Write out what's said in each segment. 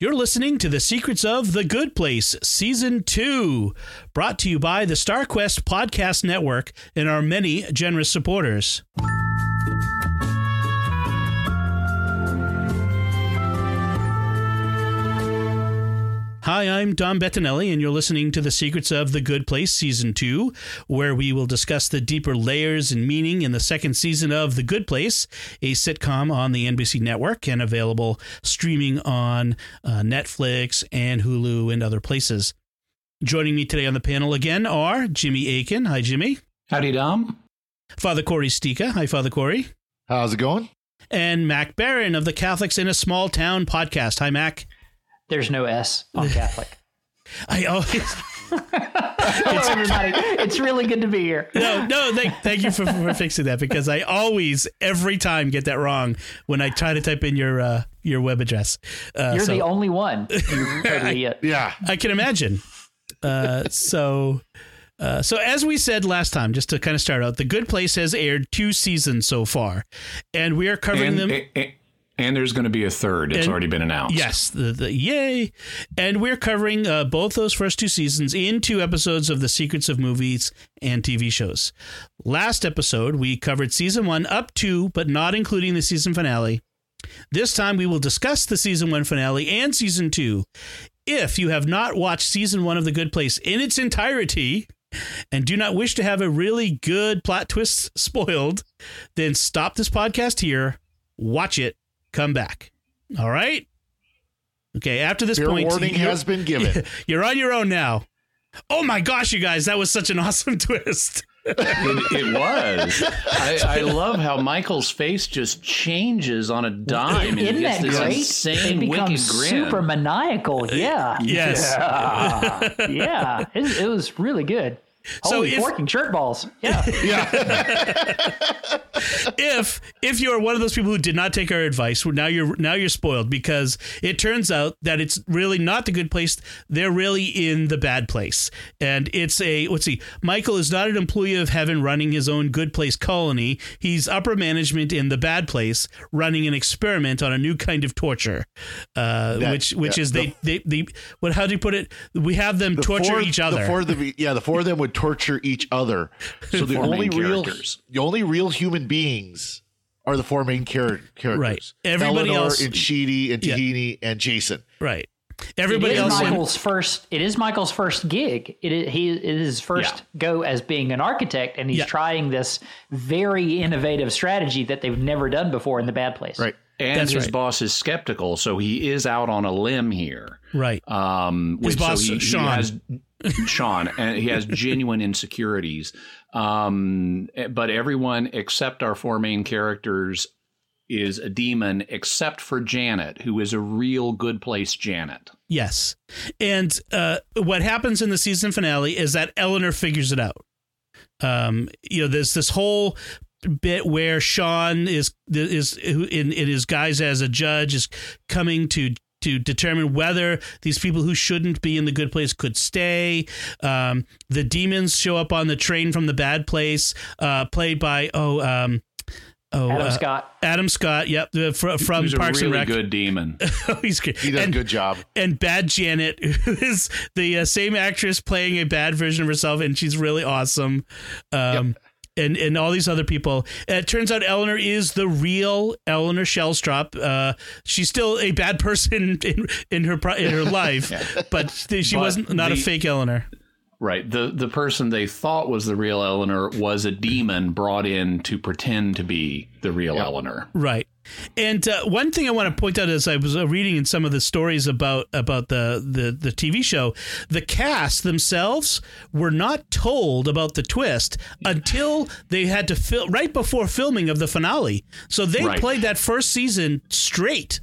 You're listening to The Secrets of the Good Place, Season 2, brought to you by the StarQuest Podcast Network and our many generous supporters. Hi, I'm Dom Bettinelli, and you're listening to The Secrets of the Good Place Season 2, where we will discuss the deeper layers and meaning in the second season of The Good Place, a sitcom on the NBC network and available streaming on uh, Netflix and Hulu and other places. Joining me today on the panel again are Jimmy Akin. Hi, Jimmy. Howdy, Dom. Father Cory Sticha. Hi, Father Cory. How's it going? And Mac Barron of the Catholics in a Small Town podcast. Hi, Mac. There's no S on Catholic. I always. Hello, everybody. It's really good to be here. No, no, thank, thank you for, for fixing that because I always, every time, get that wrong when I try to type in your uh, your web address. Uh, You're so the only one. You totally it. Yeah. I can imagine. Uh, so, uh, so as we said last time, just to kind of start out, The Good Place has aired two seasons so far, and we are covering And, them. and, and there's going to be a third. It's And- already been announced. Yes, the, the yay, and we're covering uh, both those first two seasons in two episodes of the Secrets of Movies and TV shows. Last episode we covered season one up to, but not including the season finale. This time we will discuss the season one finale and season two. If you have not watched season one of The Good Place in its entirety and do not wish to have a really good plot twist spoiled, then stop this podcast here, watch it, come back. All right? Okay, after this Fair point, warning you're- has been given. You're on your own now. Oh my gosh, you guys, that was such an awesome twist. It, it was. I, I love how Michael's face just changes on a dime. and he Isn't gets that this great? Insane it becomes grin. super maniacal. Yeah. Yes. Yeah. yeah. It, it was really good. So Holy if- forking shirt balls. Yeah. if if you're one of those people who did not take our advice, well, now you're now you're spoiled because it turns out that it's really not the good place. They're really in the bad place, and it's a let's see. Michael is not an employee of heaven running his own good place colony. He's upper management in the bad place, running an experiment on a new kind of torture, uh, That- which which yeah, is the- they, they they what how do you put it? We have them The torture four- each other. The four of them, yeah, the four of them would torture each other. So the only real, characters. the only real human beings are the four main char- characters. Right. Everybody Eleanor else- and Chidi and Yeah. Tahani and Jason. right. Everybody is else. Michael's first. It is Michael's first gig. It is he. It is his first Yeah. go as being an architect, and he's Yeah. trying this very innovative strategy that they've never done before in the bad place. Right. And That's his right. boss is skeptical, so he is out on a limb here. right. Um, His which- boss, so he, Sean. He has, Sean, and he has genuine insecurities. Um, but everyone except our four main characters is a demon, except for Janet, who is a real good place Janet. Yes. And uh, what happens in the season finale is that Eleanor figures it out. Um, you know, there's this whole bit where Sean is is in, in his guise as a judge is coming to to determine whether these people who shouldn't be in the good place could stay. Um, the demons show up on the train from the bad place, uh, played by oh um, oh Adam uh, Scott. Adam Scott. Yep, the- fr- from Who's Parks a really and Rec. good demon. Oh, he's great. He does and, a good job. and Bad Janet, who is the uh, same actress playing a bad version of herself, and she's really awesome. Um, And, and all these other people. It turns out Eleanor is the real Eleanor Shellstrop. Uh, she's still a bad person in in her in her life, but she But wasn't not a fake Eleanor. Right. The the person they thought was the real Eleanor was a demon brought in to pretend to be the real Eleanor. Right. And uh, one thing I want to point out as I was uh, reading in some of the stories about about the, the the TV show, the cast themselves were not told about the twist until they had to film right before filming of the finale. So they Right. played that first season straight.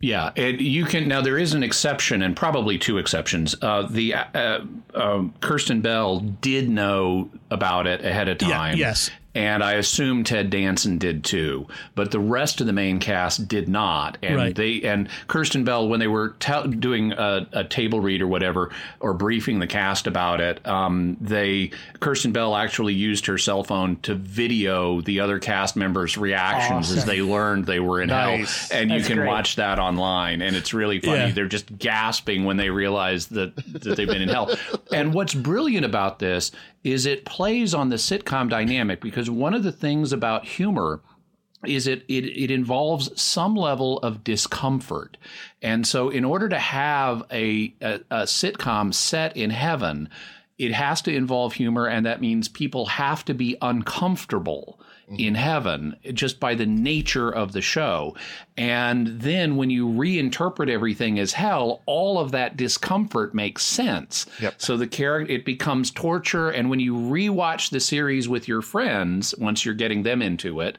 Yeah, and you can now. There is an exception, and probably two exceptions. Uh, the uh, um Kristen Bell did know about it ahead of Yeah, time. yes. And I assume Ted Danson did too. But the rest of the main cast did not, and Right. they and Kristen Bell when they were ta doing a, a table read or whatever or briefing the cast about it, um, they Kristen Bell actually used her cell phone to video the other cast members' reactions as they learned they were in Nice. hell, and you can great. watch that online, and it's really funny. Yeah. They're just gasping when they realize that that they've been in hell. And what's brilliant about this is it plays on the sitcom dynamic because one of the things about humor is it, it it involves some level of discomfort. And so in order to have a, a, a sitcom set in heaven, it has to involve humor and that means people have to be uncomfortable in heaven just by the nature of the show. And then when you reinterpret everything as hell, all of that discomfort makes sense. Yep. So the character it becomes torture and when you rewatch the series with your friends once you're getting them into it,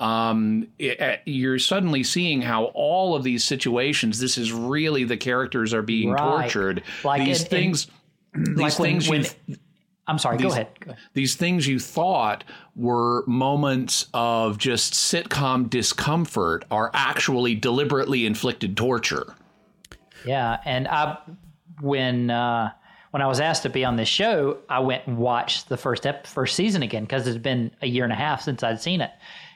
um, it- you're suddenly seeing how all of these situations this is really the characters are being Right. tortured. Like these in- in- things these like things when- you I'm sorry. Go ahead. Go ahead. these things you thought were moments of just sitcom discomfort are actually deliberately inflicted torture. Yeah, and I when uh, when I was asked to be on this show, I went and watched the first ep- first season again because it's been a year and a half since I'd seen it,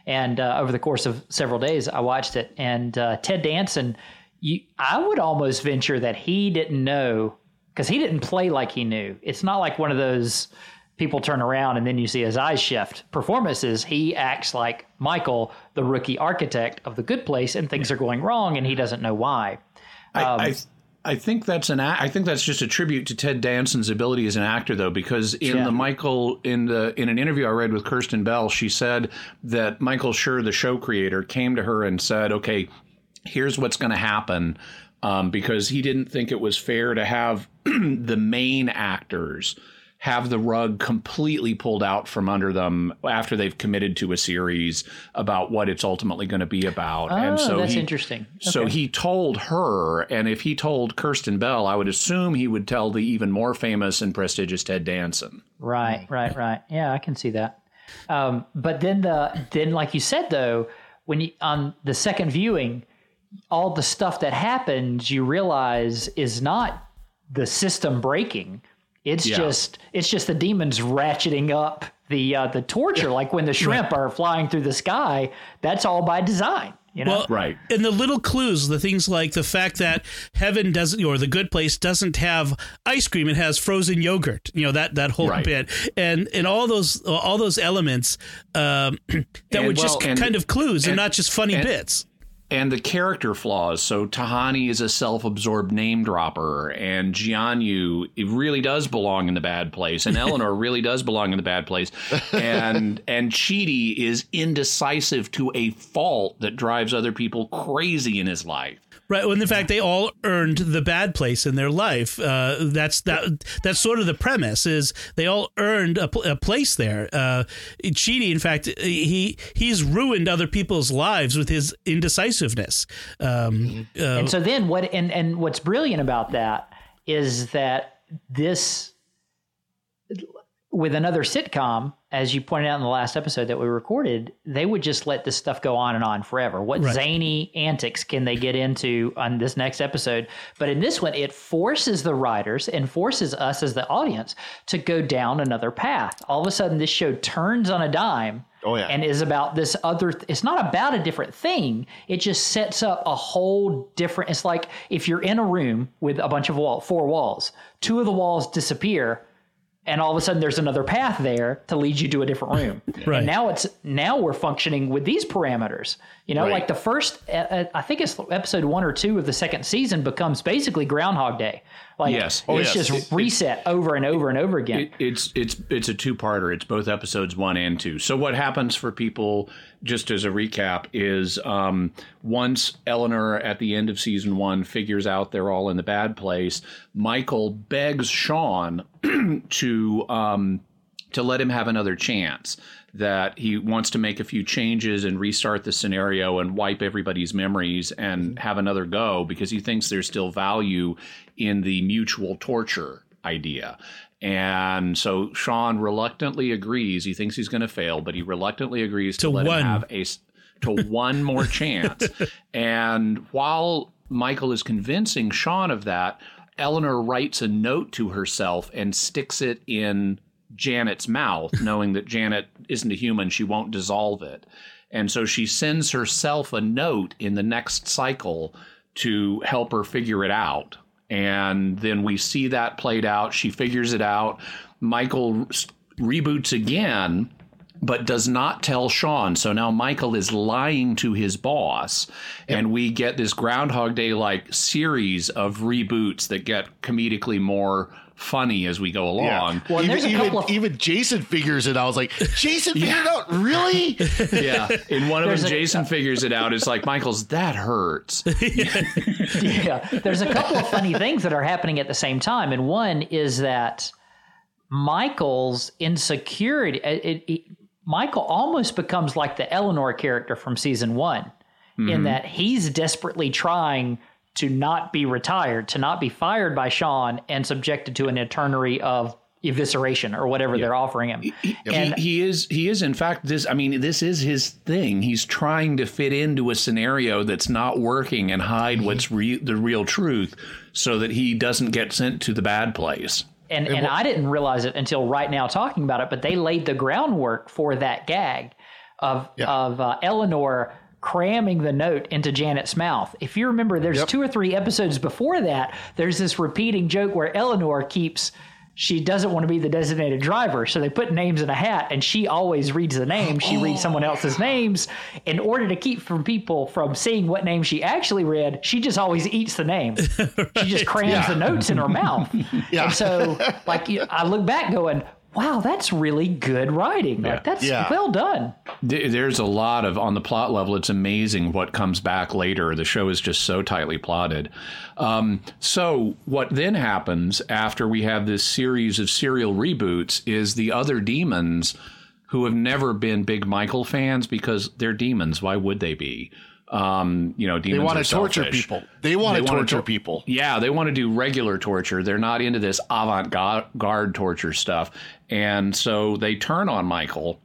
and uh, over the course of several days, I watched it. And uh, Ted Danson, you, I would almost venture that he didn't know because he didn't play like he knew. It's not like one of those people turn around and then you see his eyes shift performances. He acts like Michael, the rookie architect of the good place, and things are going wrong, and he doesn't know why. I, Um, I I think that's an I think that's just a tribute to Ted Danson's ability as an actor though because in Yeah. the Michael in the in an interview I read with Kristen Bell she said that Michael Schur the show creator came to her and said okay here's what's going to happen um, because he didn't think it was fair to have the main actors have the rug completely pulled out from under them after they've committed to a series about what it's ultimately going to be about. Oh, and so that's he, interesting. So he told her, and if he told Kristen Bell, I would assume he would tell the even more famous and prestigious Ted Danson. Right, right, right. Yeah, I can see that. Um, but then the then, like you said though, when you on the second viewing, all the stuff that happens, you realize is not the system breaking. It's Yeah. just it's just the demons ratcheting up the uh, the torture. Like when the shrimp are flying through the sky, that's all by design. You know, Well, Right. And the little clues, the things like the fact that heaven doesn't, or the good place doesn't have ice cream; it has frozen yogurt. You know that that whole Right. bit, and and all those all those elements um, that And, were just well, and- kind of clues and, and- not just funny and- bits. And the character flaws. So Tahani is a self-absorbed name dropper, and Jianyu really does belong in the bad place, and Eleanor really does belong in the bad place, and and Chidi is indecisive to a fault that drives other people crazy in his life. Right. When in fact they all earned the bad place in their life. Uh, that's that. That's sort of the premise. Is they all earned a, pl- a place there. Uh, Chidi, in fact, he he's ruined other people's lives with his indecisiveness. Um, uh, and so then what and and what's brilliant about that is that this with another sitcom as you pointed out in the last episode that we recorded they would just let this stuff go on and on forever what Right. zany antics can they get into on this next episode but in this one it forces the writers and forces us as the audience to go down another path all of a sudden this show turns on a dime Oh, yeah. and is about this other it's not about a different thing it just sets up a whole different it's like if you're in a room with a bunch of wall four walls two of the walls disappear and all of a sudden there's another path there to lead you to a different room Right. and now it's now we're functioning with these parameters you know Right. like the first uh, uh, i think it's episode one or two of the second season becomes basically groundhog day like Yes. Oh, it's yes. just reset over and over and over again It, it's it's it's a two parter. It's both episodes one and two. So what happens for people, just as a recap, is um, once Eleanor at the end of season one figures out they're all in the bad place, Michael begs Sean to um, to let him have another chance. That he wants to make a few changes and restart the scenario and wipe everybody's memories and mm-hmm. have another go because he thinks there's still value in the mutual torture idea. And so Sean reluctantly agrees. He thinks he's going to fail, but he reluctantly agrees to, To let one. him have a to one more chance. And while Michael is convincing Sean of that, Eleanor writes a note to herself and sticks it in Janet's mouth, knowing that Janet isn't a human, she won't dissolve it. And so she sends herself a note in the next cycle to help her figure it out. And then we see that played out. She figures it out. Michael reboots again, but does not tell Sean. So now Michael is lying to his boss. And we get this Groundhog Day like series of reboots that get comedically more funny as we go along. Well, even, even, of- even Jason figures it out. I was like, Jason figured it out? Really? Yeah. In one of There's them, a- Jason figures it out. It's like, Michael's, that hurts. yeah, there's a couple of funny things that are happening at the same time, and one is that Michael's insecurity. It, it, it- Michael almost becomes like the Eleanor character from season one, in mm-hmm. that he's desperately trying to not be retired, to not be fired by Sean, and subjected to an eternity of evisceration or whatever they're offering him. And he, he is he is in fact this I mean this is his thing. He's trying to fit into a scenario that's not working and hide what's re- the real truth so that he doesn't get sent to the bad place. and and I didn't realize it until right now talking about it, but they laid the groundwork for that gag of of uh, Eleanor cramming the note into Janet's mouth. If you remember, there's two or three episodes before that. There's this repeating joke where Eleanor keeps. She doesn't want to be the designated driver, so they put names in a hat, and she always reads the name. She reads someone oh. else's names in order to keep from people from seeing what name she actually read. She just always eats the name. She just crams the notes in her mouth. Yeah. And so, like, I look back going, wow, that's really good writing. Like, that's Yeah. well done. There's a lot of on the plot level. It's amazing what comes back later. The show is just so tightly plotted. Um, so what then happens after we have this series of serial reboots is the other demons who have never been big Michael fans because they're demons. Why would they be? Um, you know, demons. They want to torture people. They want to torture tor- people. Yeah, they want to do regular torture. They're not into this avant garde torture stuff. And so they turn on Michael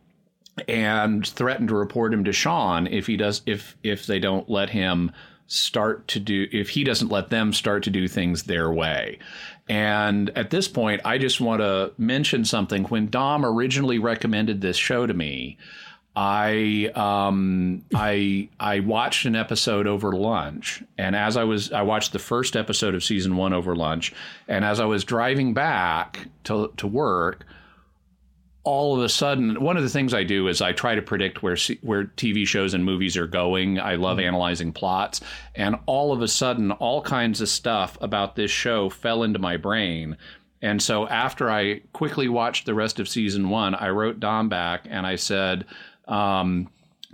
and threaten to report him to Sean if he does if if they don't let him start to do if he doesn't let them start to do things their way. And at this point, I just want to mention something. When Dom originally recommended this show to me, I um I I watched an episode over lunch and as I was I watched the first episode of season 1 over lunch and as I was driving back to to work all of a sudden one of the things I do is I try to predict where where TV shows and movies are going. I love analyzing plots and all of a sudden all kinds of stuff about this show fell into my brain. And so after I quickly watched the rest of season 1, I wrote Dom back and I said um,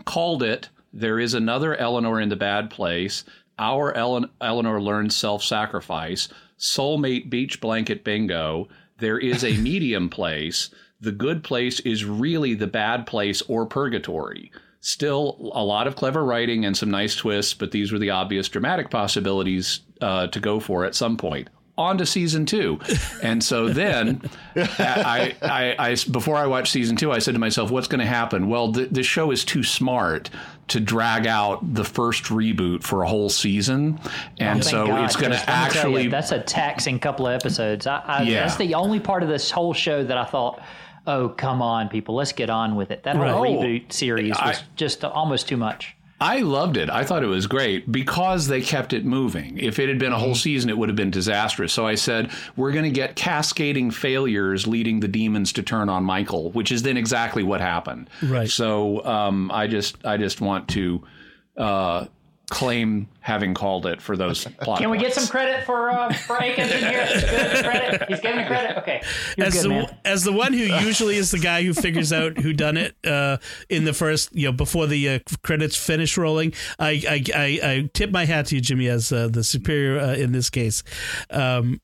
called it there is another Eleanor in the bad place. Our Ellen- Eleanor learns self-sacrifice. Soulmate beach blanket bingo. There is a medium place. The good place is really the bad place or purgatory. Still a lot of clever writing and some nice twists, but these were the obvious dramatic possibilities uh, to go for at some point. On to season two, and so then I, I, I, before I watched season two, I said to myself, "What's going to happen?" Well, the, the show is too smart to drag out the first reboot for a whole season, and oh, Thank so God, it's going to let me tell you, actually that's a taxing couple of episodes. I, I, Yeah. That's the only part of this whole show that I thought, oh, come on, people, let's get on with it. That whole Right. reboot series was I- just almost too much. I loved it. I thought it was great because they kept it moving. If it had been a whole season, it would have been disastrous. So I said, we're going to get cascading failures leading the demons to turn on Michael, which is then exactly what happened. Right. So um, I just, I just want to uh, claim having called it for those plot. Can we get some credit for uh, for Akins in here? Credit. He's giving credit. Okay, you're as good, the man. as the one who usually is the guy who figures out who done it uh, in the first you know before the uh, credits finish rolling, I I, I I tip my hat to you, Jimmy, as uh, the superior uh, in this case. Um,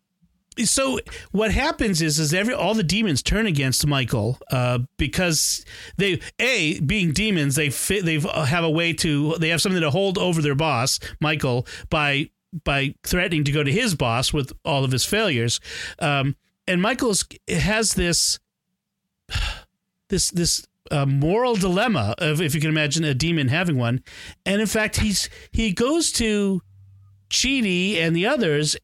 so what happens is is every all the demons turn against Michael uh, because they a being demons they fit they have a way to they have something to hold over their boss Michael by by threatening to go to his boss with all of his failures. Um, and Michael's has this this this uh, moral dilemma of if you can imagine a demon having one, and in fact he's he goes to Chidi and the others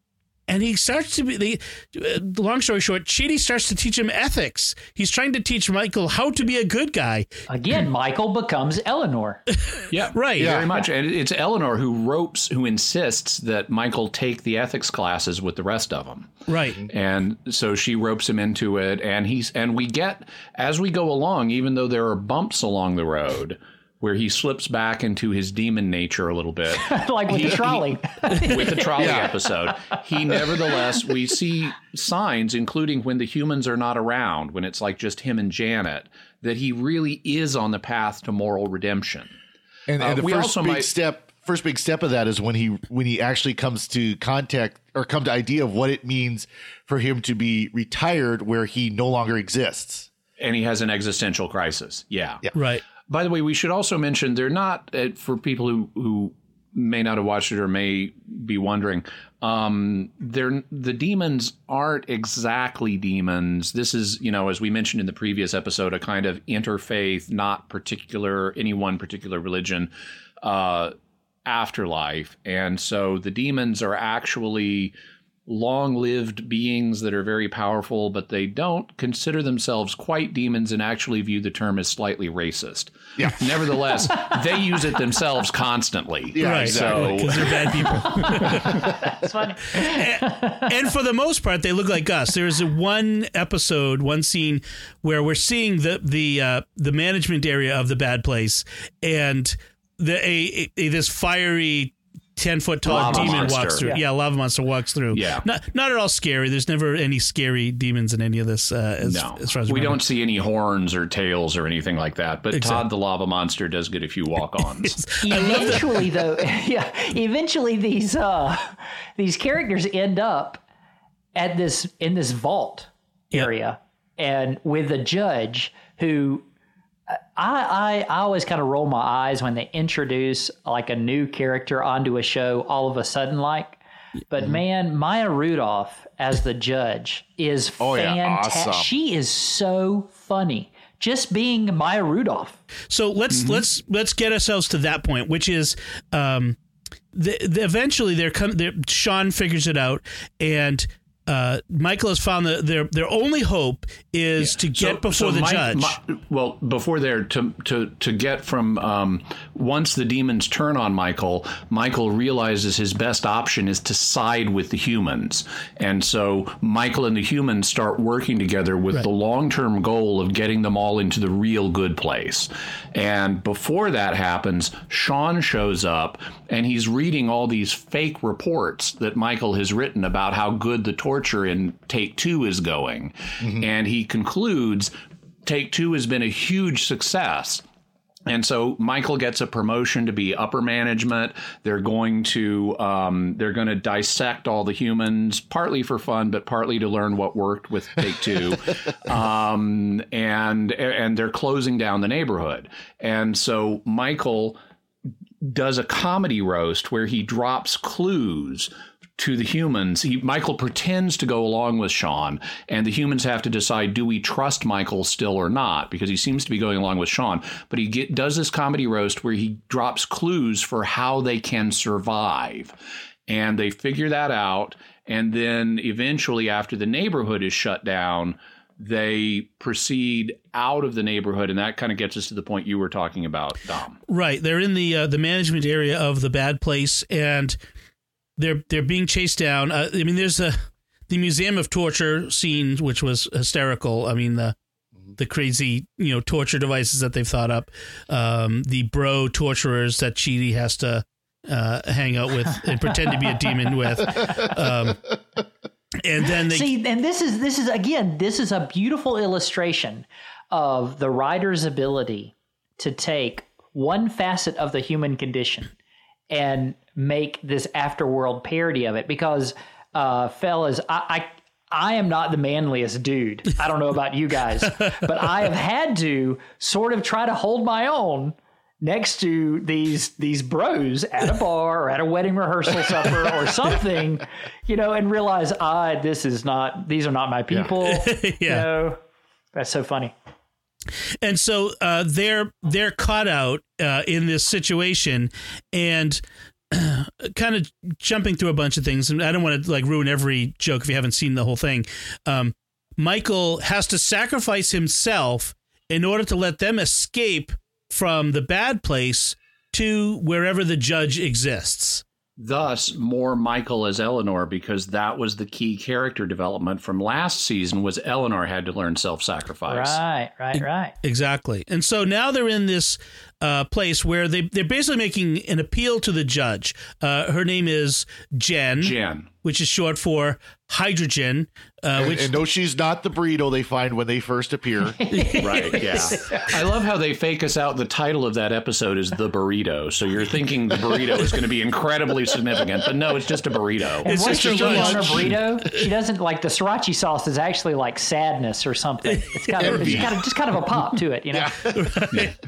and he starts to be the uh, long story short chidi starts to teach him ethics he's trying to teach michael how to be a good guy Again, Michael becomes Eleanor. Yeah, Right. Very much, and it's Eleanor who ropes, who insists that Michael take the ethics classes with the rest of them. right and so she ropes him into it and he's and we get as we go along even though there are bumps along the road where he slips back into his demon nature a little bit. Like with He- the trolley. with the trolley episode. He nevertheless we see signs including when the humans are not around when it's like just him and janet that he really is on the path to moral redemption. And, and Uh, the first big might- step, first big step of that is when he when he actually comes to contact or come to idea of what it means for him to be retired, where he no longer exists. and he has an existential crisis. Yeah. Right By the way, we should also mention they're not uh, for people who who may not have watched it or may be wondering. Um, they're the demons aren't exactly demons. This is, you know, as we mentioned in the previous episode, a kind of interfaith, not particular any one particular religion, uh, afterlife, and so the demons are actually long-lived beings that are very powerful, but they don't consider themselves quite demons and actually view the term as slightly racist. Yeah. Nevertheless, they use it themselves constantly. Yeah, right exactly. because they're bad people That's funny. and for the most part, they look like us. There's one episode, one scene where we're seeing the the uh, the management area of the bad place, and the a, a this fiery. Ten foot tall Lava demon monster. walks through. Yeah. Yeah. lava monster walks through. Yeah. not not at all scary. There's never any scary demons in any of this. Uh, as, No, as far as we remember. don't see any horns or tails or anything like that. But Exactly. Todd the Lava Monster does get a few walk-ons. eventually though yeah eventually these uh these characters end up at this in this vault area and with a judge who I, I I always kind of roll my eyes when they introduce like a new character onto a show all of a sudden like but man Maya Rudolph as the judge is Oh, yeah. fantastic. Awesome. She is so funny just being Maya Rudolph. So let's let's let's get ourselves to that point, which is um, the, the eventually they're come. They're, Sean figures it out, and uh, Michael has found that their their only hope is to get So- before so the Mike- judge. Mi- well, before there, to to to get from um, once the demons turn on Michael, Michael realizes his best option is to side with the humans, and so Michael and the humans start working together with the long term goal of getting them all into the real good place. And before that happens, Sean shows up and he's reading all these fake reports that Michael has written about how good the torture in Take Two is going. Mm-hmm. And he concludes Take Two has been a huge success. And so Michael gets a promotion to be upper management. They're going to um, they're going to dissect all the humans, partly for fun, but partly to learn what worked with Take Two. um, and and they're closing down the neighborhood. And so Michael does a comedy roast where he drops clues to the humans. He, Michael pretends to go along with Sean, and the humans have to decide: do we trust Michael still or not? Because he seems to be going along with Sean. But he get, does this comedy roast where he drops clues for how they can survive, and they figure that out. And then eventually, after the neighborhood is shut down, they proceed out of the neighborhood, and that kind of gets us to the point you were talking about, Dom. Right, they're in the uh, the management area of the bad place, and they're they're being chased down. Uh, I mean, there's a the Museum of Torture scene, which was hysterical. I mean, the the crazy you know torture devices that they've thought up, um, the bro torturers that Chidi has to uh, hang out with and pretend to be a demon with, um, and then they See, and this is this is again, this is a beautiful illustration of the writer's ability to take one facet of the human condition and make this afterworld parody of it. Because, uh, fellas, I, I I am not the manliest dude. I don't know about you guys, but I have had to sort of try to hold my own next to these these bros at a bar or at a wedding rehearsal supper or something, you know, and realize, ah, this is not these are not my people. Yeah. You know, that's so funny. And so uh, they're they're caught out uh, in this situation and kind of jumping through a bunch of things. And i don't want to like ruin every joke if you haven't seen the whole thing. Um, michael has to sacrifice himself in order to let them escape from the bad place to wherever the judge exists Thus, more Michael as Eleanor because that was the key character development from last season was Eleanor had to learn self-sacrifice. Right, right, right. Exactly. And so now they're in this uh, place where they, they're basically making an appeal to the judge. Uh, her name is Jen, Jen. which is short for hydrogen, uh, And, which and no, she's not the burrito they find when they first appear. Right, yeah. I love how they fake us out. The title of that episode is The Burrito. So you're thinking the burrito is going to be incredibly significant, but no, it's just a burrito. And It's what's just she a on her burrito? She doesn't like the sriracha sauce is actually like sadness or something. It's got a, it's got a, just kind of a pop to it, you know. and it's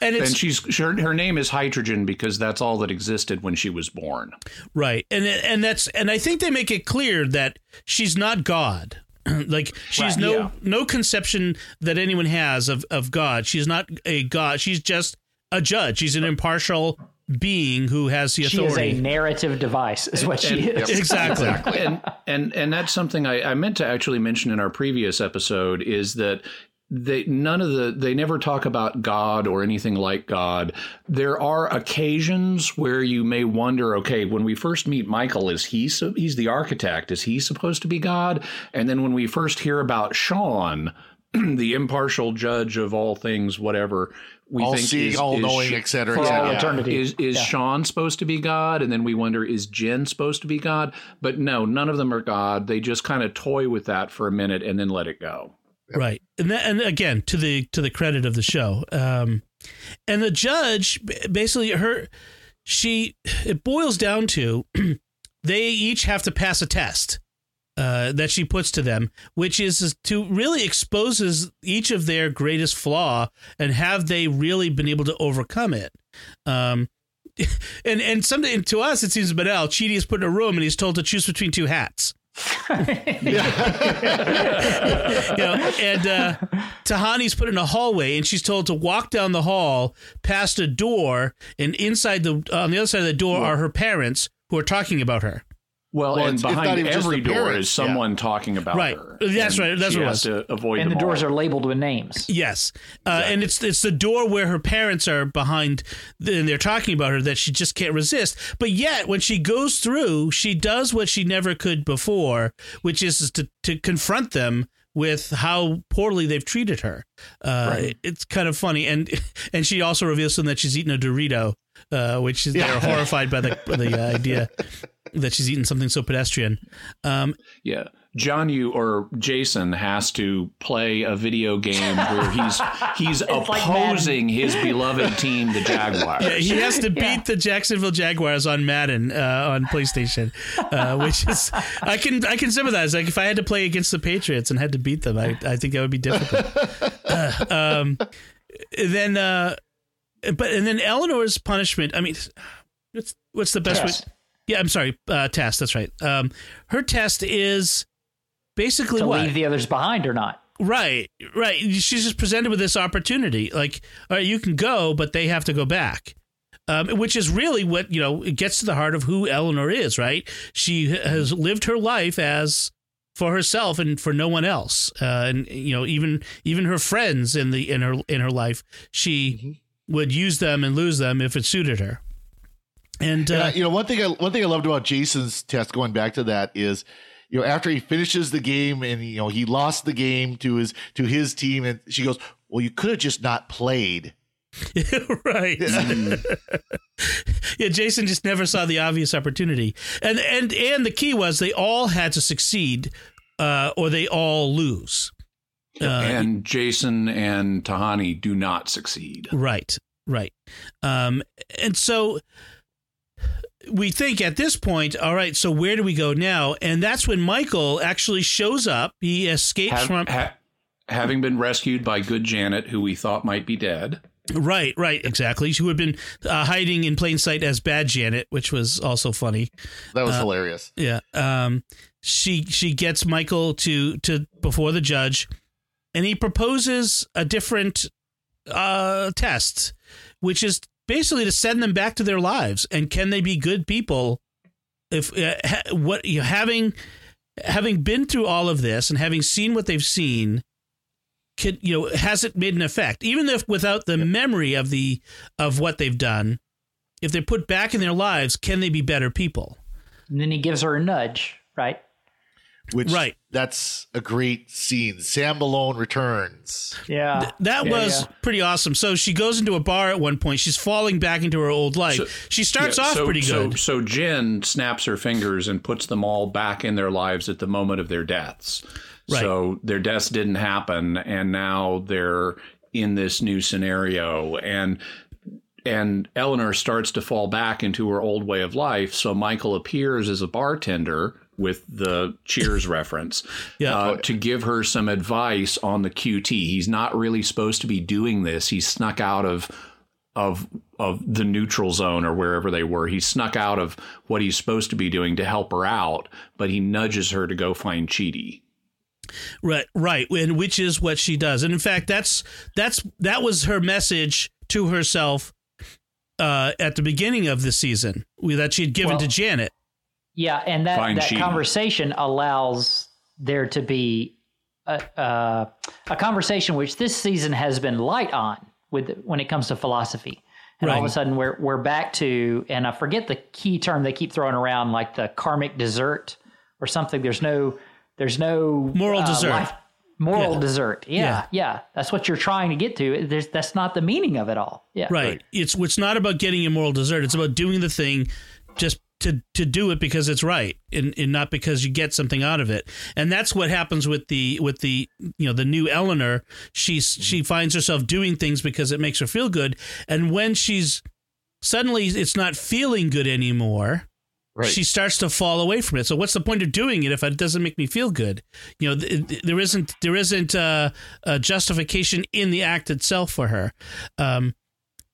And she's her, her name is Hydrogen because that's all that existed when she was born. right, and and that's and I think they make it clear that she's not God. like she's Right, no yeah. no conception that anyone has of of God. She's not a God. She's just a judge. She's an impartial being who has the authority. She is a narrative device, is what she is. exactly. and and and that's something I, I meant to actually mention in our previous episode is that they none of the they never talk about God or anything like God. There are occasions where you may wonder, okay, when we first meet Michael, is he so he's the architect? Is he supposed to be God? And then when we first hear about Sean, the impartial judge of all things, whatever we All think seeing, is, all is knowing, Sh- et cetera, for et all cetera. eternity. Is is Yeah. Sean supposed to be God? And then we wonder, is Jen supposed to be God? But no, none of them are God. They just kind of toy with that for a minute and then let it go. Right and that, and again to the to the credit of the show um and the judge basically her she it boils down to they each have to pass a test uh, that she puts to them, which is to really exposes each of their greatest flaw and have they really been able to overcome it. Um, and and something to us it seems banal. Chidi is put in a room and he's told to choose between two hats. you know, and uh, Tahani's put in a hallway, and she's told to walk down the hall past a door, and inside the on the other side of the door are her parents who are talking about her. Well, Well, and it's- it's behind even every door parents, is someone talking about Right. her. That's And right. That's she what it has to avoid And the them doors all. are labeled with names. Yes, uh, and it's it's the door where her parents are behind, and they're talking about her that she just can't resist. But yet, when she goes through, she does what she never could before, which is to to confront them with how poorly they've treated her. Uh, It's kind of funny, and and she also reveals to them that she's eaten a Dorito, uh, which is they're horrified by the the idea that she's eaten something so pedestrian. Um, Yeah. Jianyu or Jason has to play a video game where he's he's like opposing his beloved team, the Jaguars. Yeah, he has to beat Yeah. the Jacksonville Jaguars on Madden uh, on PlayStation, uh, which is I can I can sympathize. Like if I had to play against the Patriots and had to beat them, I, I think that would be difficult. Uh, um, then, uh, but and then Eleanor's punishment. I mean, what's what's the best Test. way? Yeah, I'm sorry, uh, test. That's right. Um, her test is basically To what leave the others behind or not. Right, right. She's just presented with this opportunity. Like, all right, you can go, but they have to go back. Um, which is really what, you know, it gets to the heart of who Eleanor is, right? She has lived her life as for herself and for no one else. Uh, and you know, even even her friends in the in her in her life, she would use them and lose them if it suited her. And, And uh, I- you know, one thing I one thing I loved about Jason's test, going back to that, is you know after he finishes the game and you know he lost the game to his to his team, and she goes, "Well, you could have just not played." right. yeah, Jason just never saw the obvious opportunity, and and and the key was they all had to succeed, uh, or they all lose. Uh, and Jason and Tahani do not succeed. right, right, um, and so we think at this point, all right. So where do we go now? And that's when Michael actually shows up. He escapes Have- from. ha- having been rescued by good Janet, who we thought might be dead. Right, right, exactly. Who had been uh, hiding in plain sight as Bad Janet, which was also funny. That Uh, was hilarious. Yeah. Um, she she gets Michael to to before the judge, and he proposes a different uh, test, which is basically to send them back to their lives. And can they be good people if uh, ha- what you know, having having been through all of this and having seen what they've seen? Could, you know has it made an effect even if without the memory of the of what they've done if they're put back in their lives can they be better people And then he gives her a nudge, right? Which Right. that's a great scene. Sam Malone returns. Yeah. That Yeah, was yeah. pretty awesome. So she goes into a bar at one point. She's falling back into her old life. So- she starts Yeah, off so, pretty so- good. So, Jen snaps her fingers and puts them all back in their lives at the moment of their deaths. Right. So their deaths didn't happen, and now they're in this new scenario, and and Eleanor starts to fall back into her old way of life. So Michael appears as a bartender with the Cheers reference Yeah. uh, to give her some advice on the QT. He's not really supposed to be doing this. He snuck out of of of the neutral zone or wherever they were. He snuck out of what he's supposed to be doing to help her out, but he nudges her to go find Chidi. Right, right, and which is what she does. And in fact, that's that's that was her message to herself uh, at the beginning of the season that she had given Well- to Janet. Yeah, and that, that cheating. conversation allows there to be a, a, a conversation which this season has been light on with when it comes to philosophy. And all of a sudden we're we're back to and I forget the key term they keep throwing around like the karmic desert or something. There's no there's no Moral uh, desert. life- moral Yeah. desert. Yeah, Yeah. yeah, That's what you're trying to get to. There's that's not the meaning of it all. Yeah. Right. It's it's not about getting a moral dessert. It's about doing the thing just to to do it because it's right and, and not because you get something out of it. And that's what happens with the with the you know the new Eleanor. She's she finds herself doing things because it makes her feel good. And when she's suddenly it's not feeling good anymore, Right. she starts to fall away from it. So what's the point of doing it if it doesn't make me feel good? You know, th- th- there isn't there isn't uh, a justification in the act itself for her. Um,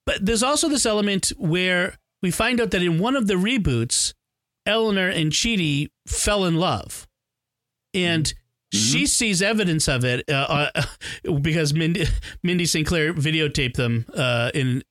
but there's also this element where we find out that in one of the reboots, Eleanor and Chidi fell in love, and. She sees evidence of it uh, uh, because Mindy, Mindy Sinclair videotaped them uh, in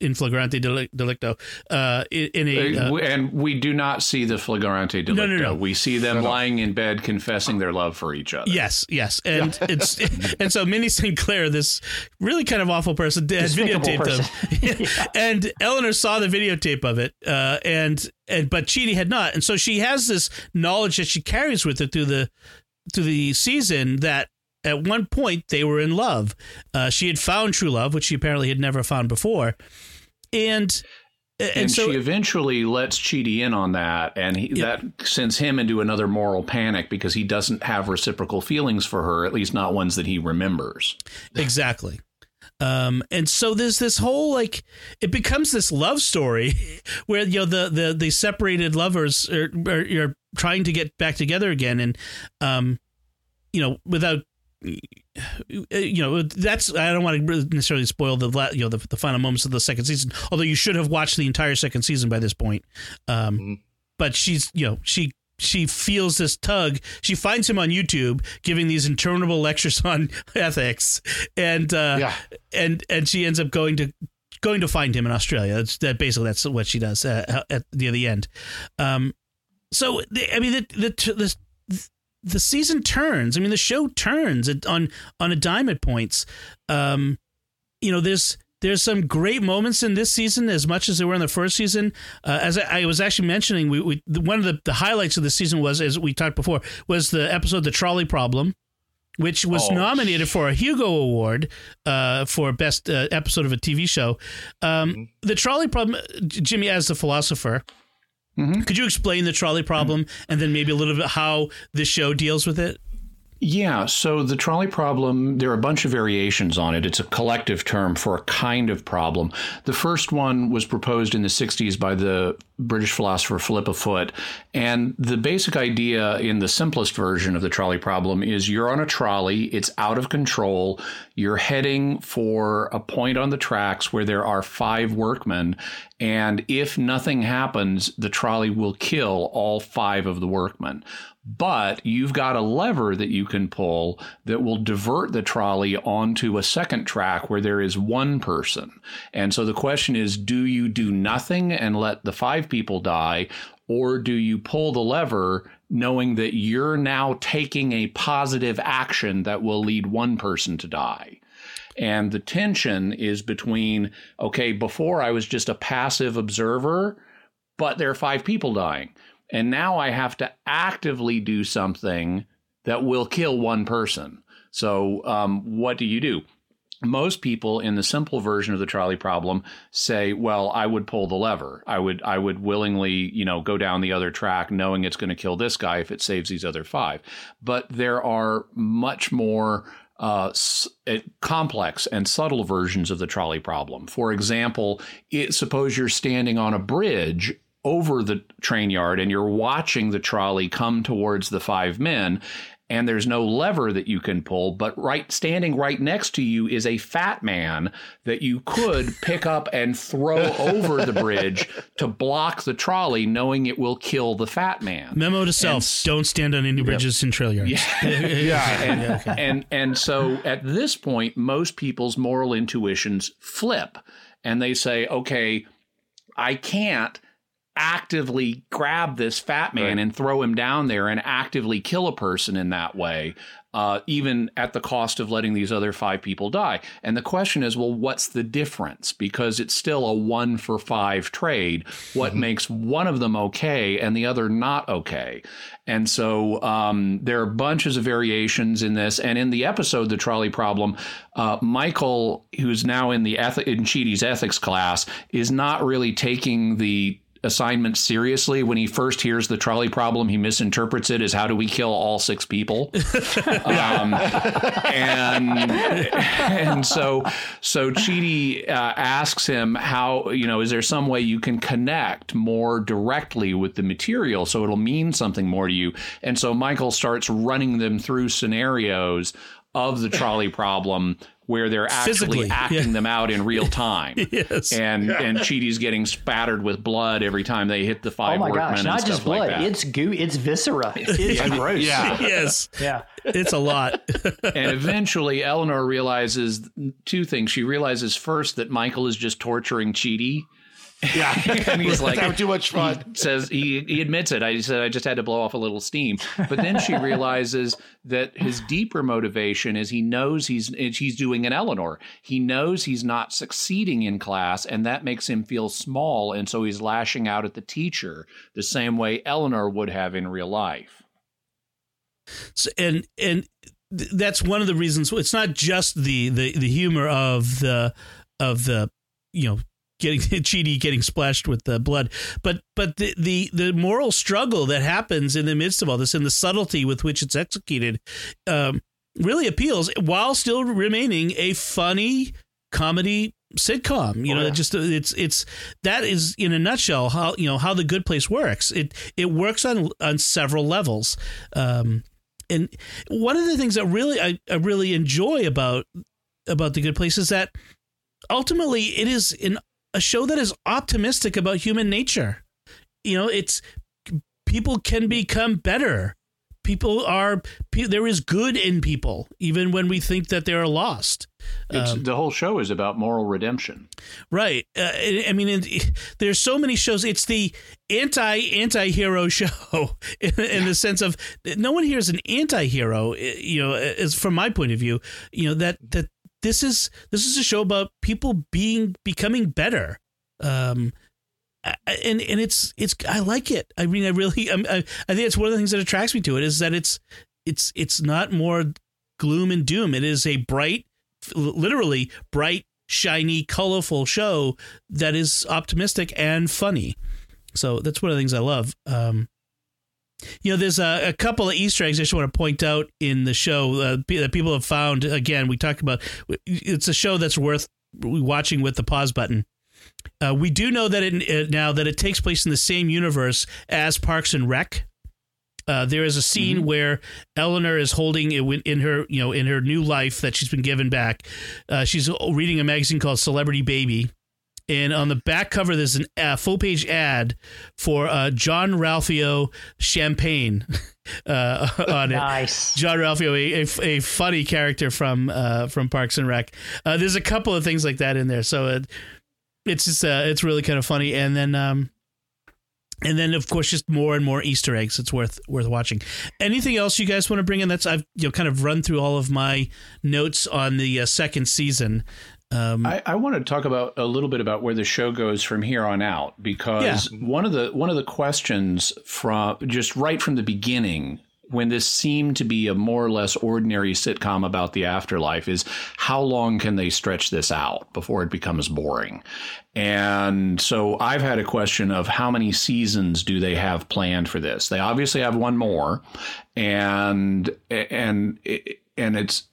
in flagrante delicto uh, in, in a uh, Uh, and we do not see the flagrante delicto. no, no. no. We see them lying in bed confessing their love for each other. Yes, yes, and it's and so Mindy Sinclair, this really kind of awful person, had Despicable videotaped them, and Eleanor saw the videotape of it, uh, and and but Chidi had not, and so she has this knowledge that she carries with her through the through the season that. At one point, they were in love. Uh, she had found true love, which she apparently had never found before, and and, And, so she eventually lets Chidi in on that, and he, Yeah. that sends him into another moral panic because he doesn't have reciprocal feelings for her, at least not ones that he remembers. Exactly. Um, and so there's this whole like it becomes this love story where you know the the the separated lovers are, are, are trying to get back together again, and um, you know without you know that's I don't want to necessarily spoil the you know the, the final moments of the second season. Although you should have watched the entire second season by this point. Um, but she's you know she she feels this tug. She finds him on YouTube giving these interminable lectures on ethics, and uh, Yeah. and and she ends up going to going to find him in Australia. That's that basically that's what she does uh, at near the end. Um, so the, I mean the the the the season turns. I mean the show turns on on a dime at points. Um, you know there's there's some great moments in this season as much as there were in the first season. Uh, as I, I was actually mentioning, we, we one of the, the highlights of the season was as we talked before was the episode the trolley problem which was Oh. nominated for a Hugo Award uh, for best uh, episode of a TV show. Um, The trolley problem, Jimmy, as the philosopher, Mhm. could you explain the trolley problem and then maybe a little bit how the show deals with it? Yeah, so the trolley problem, there are a bunch of variations on it. It's a collective term for a kind of problem. The first one was proposed in the 60s by the British philosopher Philippa Foot. And the basic idea in the simplest version of the trolley problem is you're on a trolley, it's out of control, you're heading for a point on the tracks where there are five workmen. And if nothing happens, the trolley will kill all five of the workmen but you've got a lever that you can pull that will divert the trolley onto a second track where there is one person. And so the question is do you do nothing and let the five people die, or do you pull the lever knowing that you're now taking a positive action that will lead one person to die? And the tension is between, okay, before I was just a passive observer, but there are five people dying and now I have to actively do something that will kill one person. So, um, what do you do? Most people in the simple version of the trolley problem say, "Well, I would pull the lever. I would, I would willingly, you know, go down the other track, knowing it's going to kill this guy if it saves these other five. But there are much more uh, eh, complex and subtle versions of the trolley problem. For example, it, suppose you're standing on a bridge over the train yard and you're watching the trolley come towards the five men and there's no lever that you can pull but right standing right next to you is a fat man that you could pick up and throw over the bridge to block the trolley knowing it will kill the fat man memo to self and, don't stand on any bridges yep. in trail yards yeah, yeah. And, yeah okay. and and so at this point most people's moral intuitions flip and they say okay i can't actively grab this fat man right. and throw him down there and actively kill a person in that way, uh, even at the cost of letting these other five people die. And the question is, well, what's the difference? Because it's still a one for five trade. What mm-hmm. makes one of them okay and the other not okay? And so um, there are bunches of variations in this. And in the episode, The Trolley Problem, uh, Michael, who's now in the eth- in Chidi's ethics class, is not really taking the assignment seriously. When he first hears the trolley problem, he misinterprets it as how do we kill all six people? um, and and so so Chidi uh, asks him how you know is there some way you can connect more directly with the material so it'll mean something more to you? And so Michael starts running them through scenarios of the trolley problem where they're actually Physically, acting yeah. them out in real time. yes. And yeah. and Chidi's getting spattered with blood every time they hit the five. Oh my gosh! Not just blood; like it's goo. It's viscera. It's gross. Yeah. yes. Yeah. It's a lot. and eventually, Eleanor realizes two things. She realizes first that Michael is just torturing Chidi yeah, and he's like, having too much fun. He says he he admits it. I said I just had to blow off a little steam. But then she realizes that his deeper motivation is he knows he's he's doing an Eleanor. He knows he's not succeeding in class, and that makes him feel small, and so he's lashing out at the teacher the same way Eleanor would have in real life. So, and and that's one of the reasons. It's not just the the the humor of the of the you know getting Chidi getting splashed with the blood, but but the, the the moral struggle that happens in the midst of all this and the subtlety with which it's executed um, really appeals while still remaining a funny comedy sitcom. You oh, know yeah. just it's it's that is in a nutshell how you know how the good place works. It it works on on several levels. Um and one of the things that really I, I really enjoy about about the good place is that ultimately it is an a show that is optimistic about human nature. You know, it's people can become better. People are there is good in people, even when we think that they are lost. Um, the whole show is about moral redemption, right? Uh, I mean, it, there's so many shows. It's the anti anti hero show in, in the sense of no one here is an anti hero. You know, as from my point of view, you know that that this is this is a show about people being becoming better um and and it's it's I like it. I mean, I really, I, I think it's one of the things that attracts me to it is that it's it's it's not more gloom and doom. It is a bright, literally bright, shiny, colorful show that is optimistic and funny. So that's one of the things I love. Um, You know, there's a, a, couple of Easter eggs I just want to point out in the show uh, that people have found. Again, we talked about it's a show that's worth watching with the pause button. Uh, we do know that it, it, now that it takes place in the same universe as Parks and Rec. Uh, there is a scene mm-hmm. where Eleanor is holding it in her, you know, in her new life that she's been given back. Uh, she's reading a magazine called Celebrity Baby, and on the back cover there's a uh, full page ad for uh, Jean-Ralphio champagne uh, on nice. it. Jean-Ralphio, a, a, a, funny character from uh, from Parks and Rec. Uh, there's a couple of things like that in there, so it, it's just uh, it's really kind of funny. And then um, and then of course just more and more Easter eggs. It's worth worth watching. Anything else you guys want to bring in? That's I've you know kind of run through all of my notes on the uh, second season. Um, I, I want to talk about a little bit about where the show goes from here on out because yeah. one of the one of the questions from just right from the beginning when this seemed to be a more or less ordinary sitcom about the afterlife is how long can they stretch this out before it becomes boring? And so I've had a question of how many seasons do they have planned for this? They obviously have one more and and and it's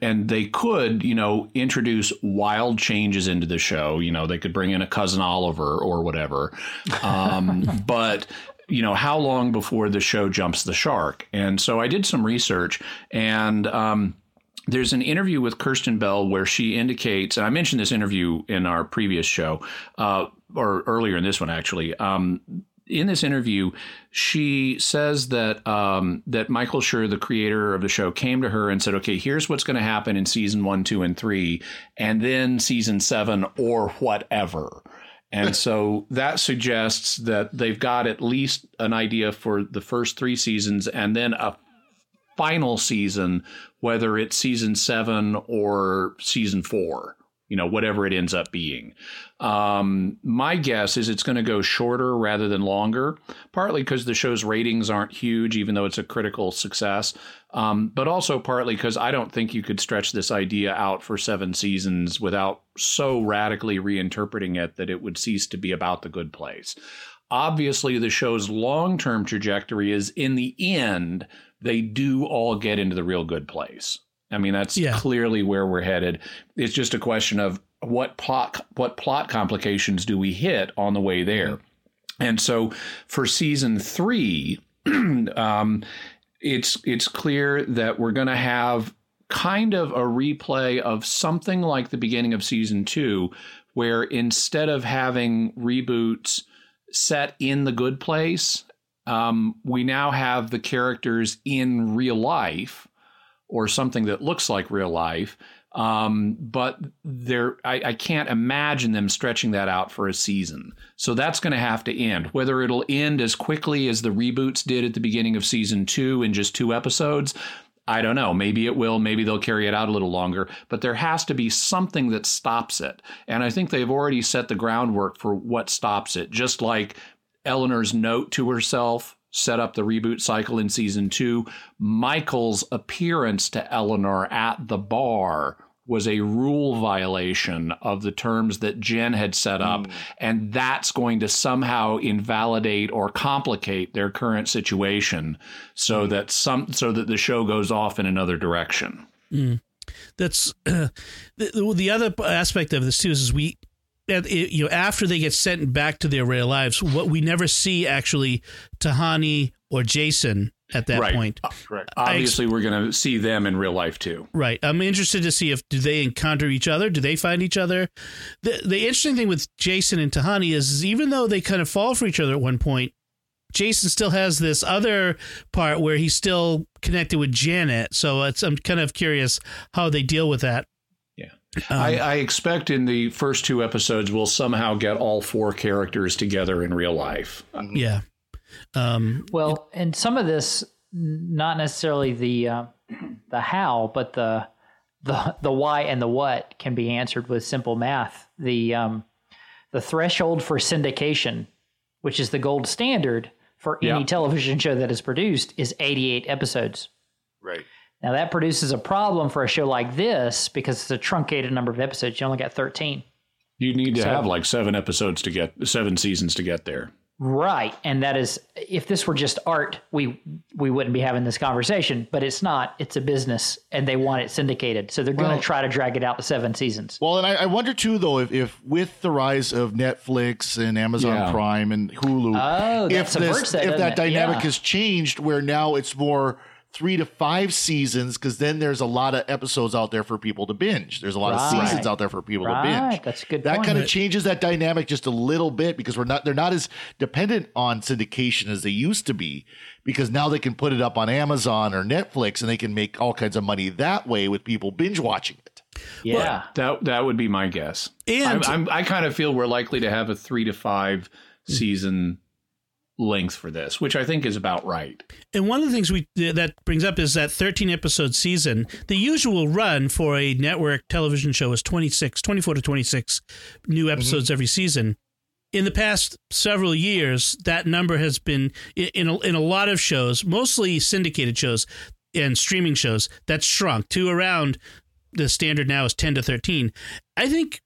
and they could you know introduce wild changes into the show you know they could bring in a cousin oliver or whatever um, but you know how long before the show jumps the shark and so i did some research and um, there's an interview with Kristen Bell where she indicates, and I mentioned this interview in our previous show, uh, or earlier in this one actually. Um, in this interview, she says that um, that Michael Schur, the creator of the show, came to her and said, "Okay, here's what's going to happen in season one, two, and three, and then season seven or whatever." And so that suggests that they've got at least an idea for the first three seasons, and then a final season, whether it's season seven or season four you know, whatever it ends up being. Um, my guess is it's going to go shorter rather than longer, partly because the show's ratings aren't huge, even though it's a critical success, um, but also partly because I don't think you could stretch this idea out for seven seasons without so radically reinterpreting it that it would cease to be about the good place. Obviously, the show's long term trajectory is in the end, they do all get into the real good place. I mean, that's yeah. clearly where we're headed. It's just a question of what plot what plot complications do we hit on the way there. And so for season three, um, it's it's clear that we're going to have kind of a replay of something like the beginning of season two, where instead of having reboots set in the good place, um, we now have the characters in real life or something that looks like real life. Um, but there, I, I, can't imagine them stretching that out for a season. So that's going to have to end. Whether it'll end as quickly as the reboots did at the beginning of season two in just two episodes, I don't know. Maybe it will. Maybe they'll carry it out a little longer. But there has to be something that stops it. And I think they've already set the groundwork for what stops it. Just like Eleanor's note to herself set up the reboot cycle in season two. Michael's appearance to Eleanor at the bar was a rule violation of the terms that Gen had set up, mm. and that's going to somehow invalidate or complicate their current situation, so mm. that some so that the show goes off in another direction. Mm. That's uh, the, the other aspect of this too is, is we you know after they get sent back to their real lives what we never see actually tahani or jason at that right. point. Correct obviously ex- we're going to see them in real life too. Right. I'm interested to see if do they encounter each other? Do they find each other? The, the interesting thing with jason and tahani is, is even though they kind of fall for each other at one point Jason still has this other part where he's still connected with Janet. So it's I'm kind of curious how they deal with that. Um, I, I, expect in the first two episodes we'll somehow get all four characters together in real life. Yeah. Um, well, and some of this, not necessarily the uh, the how, but the the the why and the what can be answered with simple math. The um, the threshold for syndication, which is the gold standard for any yeah. television show that is produced, is 88 episodes. Right. Now that produces a problem for a show like this because it's a truncated number of episodes. You only got 13. You need to so, have like seven episodes to get seven seasons to get there. Right, and that is if this were just art, we we wouldn't be having this conversation. But it's not; it's a business, and they want it syndicated, so they're going Well- to try to drag it out to seven seasons. Well, and I, I wonder too, though, if, if with the rise of Netflix and Amazon Yeah. Prime and Hulu, Oh, that if this, that, if that it? dynamic Yeah. has changed, where now it's more three to five seasons, because then there's a lot of episodes out there for people to binge. There's a lot of seasons out there for people to binge. that's a good That point. kind of changes that dynamic just a little bit because we're not they're not as dependent on syndication as they used to be because now they can put it up on Amazon or Netflix and they can make all kinds of money that way with people binge watching it. Yeah, That that would be my guess. And- I'm, I'm, I kind of feel we're likely to have a three to five season length for this, which I think is about right. And one of the things we that brings up is that 13 episode season. The usual run for a network television show is 26, 24 to 26 new mm-hmm. episodes every season. In the past several years, that number has been in a, in a lot of shows, mostly syndicated shows and streaming shows, that's shrunk to around the standard now is 10 to 13. I think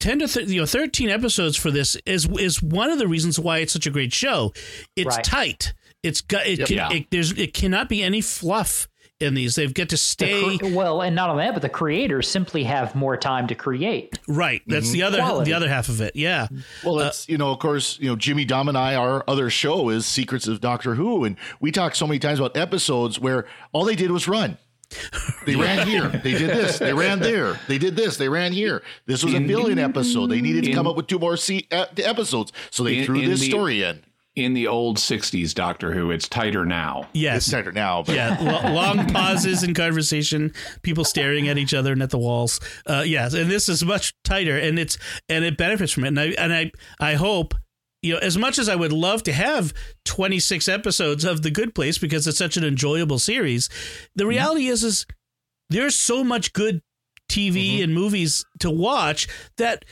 10 to th- you know 13 episodes for this is is one of the reasons why it's such a great show. It's Right. tight. It's got it, can, Yeah. it there's it cannot be any fluff in these. They've got to stay cre- well, and not only that, but the creators simply have more time to create. right. That's mm-hmm. the other Quality. the other half of it. Yeah. Well, uh, it's you know, of course, you know, Jimmy Dom and I, our other show is Secrets of Doctor Who, and we talk so many times about episodes where all they did was run. They ran here. They did this. They ran there. They did this. They ran here. This was a billion episode. They needed to come up with two more se- uh, episodes, so they In- threw in this the- story in. In the old '60s Doctor Who, it's tighter now. It's Yes. tighter now, but yeah, lo- long pauses in conversation, people staring at each other and at the walls. Uh, yes, and this is much tighter, and it's and it benefits from it. And I and I I hope you know as much as I would love to have twenty six episodes of The Good Place because it's such an enjoyable series. The mm-hmm. reality is is there's so much good TV mm-hmm. and movies to watch that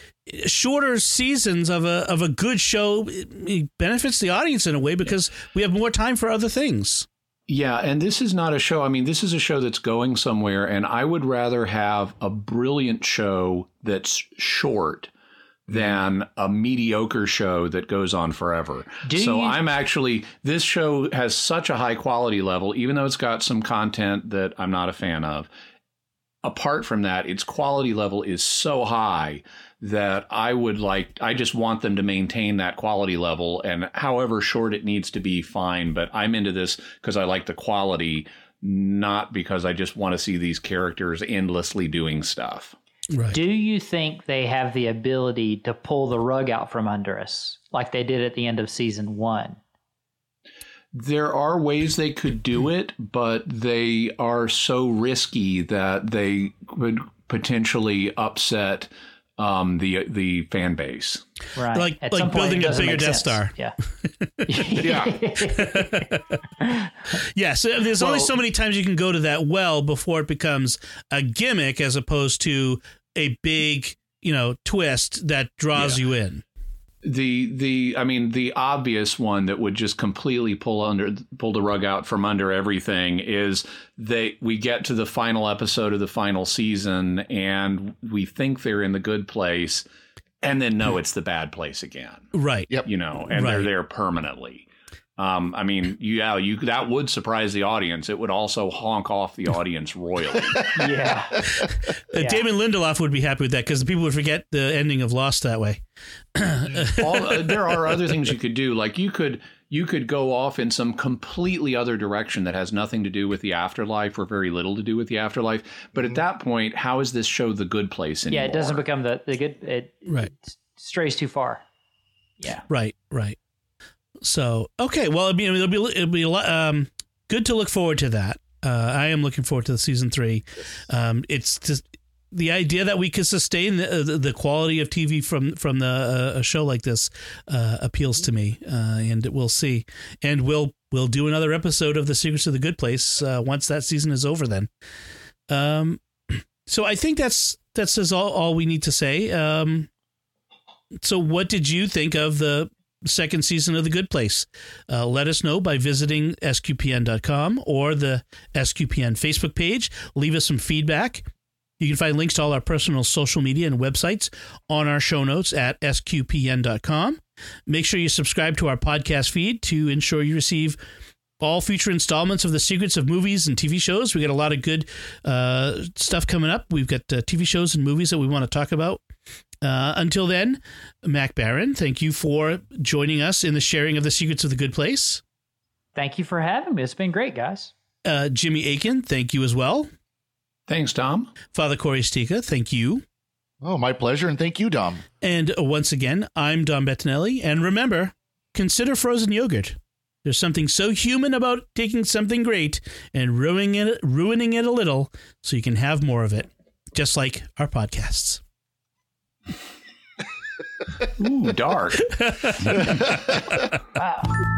shorter seasons of a of a good show it- it benefits the audience in a way because we have more time for other things. Yeah, and this is not a show. I mean, this is a show that's going somewhere, and I would rather have a brilliant show that's short than a mediocre show that goes on forever. Do so you- I'm actually this show has such a high quality level, even though it's got some content that I'm not a fan of. Apart from that, its quality level is so high that I would like I just want them to maintain that quality level and however short it needs to be fine but I'm into this because I like the quality not because I just want to see these characters endlessly doing stuff. Right. Do you think they have the ability to pull the rug out from under us like they did at the end of season one? There are ways they could do it, but they are so risky that they could potentially upset um, the the fan base. Right. Like- At like some point, building it a doesn't bigger Death sense. Star. Yeah. yeah. Yes, there's only so many times you can go to that well before it becomes a gimmick as opposed to a big, you know, twist that draws you in. the the I mean the obvious one that would just completely pull under pull the rug out from under everything is that we get to the final episode of the final season and we think they're in the good place and then no it's the bad place again Right. Yep. you know and they're there permanently um, I mean, yeah, you that would surprise the audience. It would also honk off the audience royally. yeah. Uh, Yeah. Damon Lindelof would be happy with that because the people would forget the ending of Lost that way. All, uh, there are other things you could do. Like you could you could go off in some completely other direction that has nothing to do with the afterlife or very little to do with the afterlife. But at that point, how is this show the good place anymore? Yeah, it doesn't become the, the good, it Right. strays too far. Yeah. Right. Right. So okay, well, I mean, it'll be it'll be um, good to look forward to that. Uh, I am looking forward to the season three. Um, it's just the idea that we could sustain the, the, quality of TV from from the uh, a show like this uh, appeals to me, uh, and we'll see. And we'll we'll do another episode of the Secrets of the Good Place uh, once that season is over. Then, um, so I think that's that's is all all we need to say. Um, so, what did you think of the second season of The Good Place? Uh, let us know by visiting sqpn.com or the SQPN Facebook page. Leave us some feedback. You can find links to all our personal social media and websites on our show notes at sqpn.com. Make sure you subscribe to our podcast feed to ensure you receive all future installments of the secrets of movies and TV shows. We got a lot of good uh, stuff coming up. We've got uh, TV shows and movies that we want to talk about. Uh, until then, Mac Barron, thank you for joining us in the sharing of the secrets of the good place. Thank you for having me. It's been great, guys. Uh, Jimmy Akin, thank you as well. Thanks, Dom. Father Cory Sticha, thank you. Oh, my pleasure. And thank you, Dom. And once again, I'm Dom Bettinelli. And remember, consider frozen yogurt. There's something so human about taking something great and ruining it, ruining it a little so you can have more of it, just like our podcasts. Ooh, dark. Wow.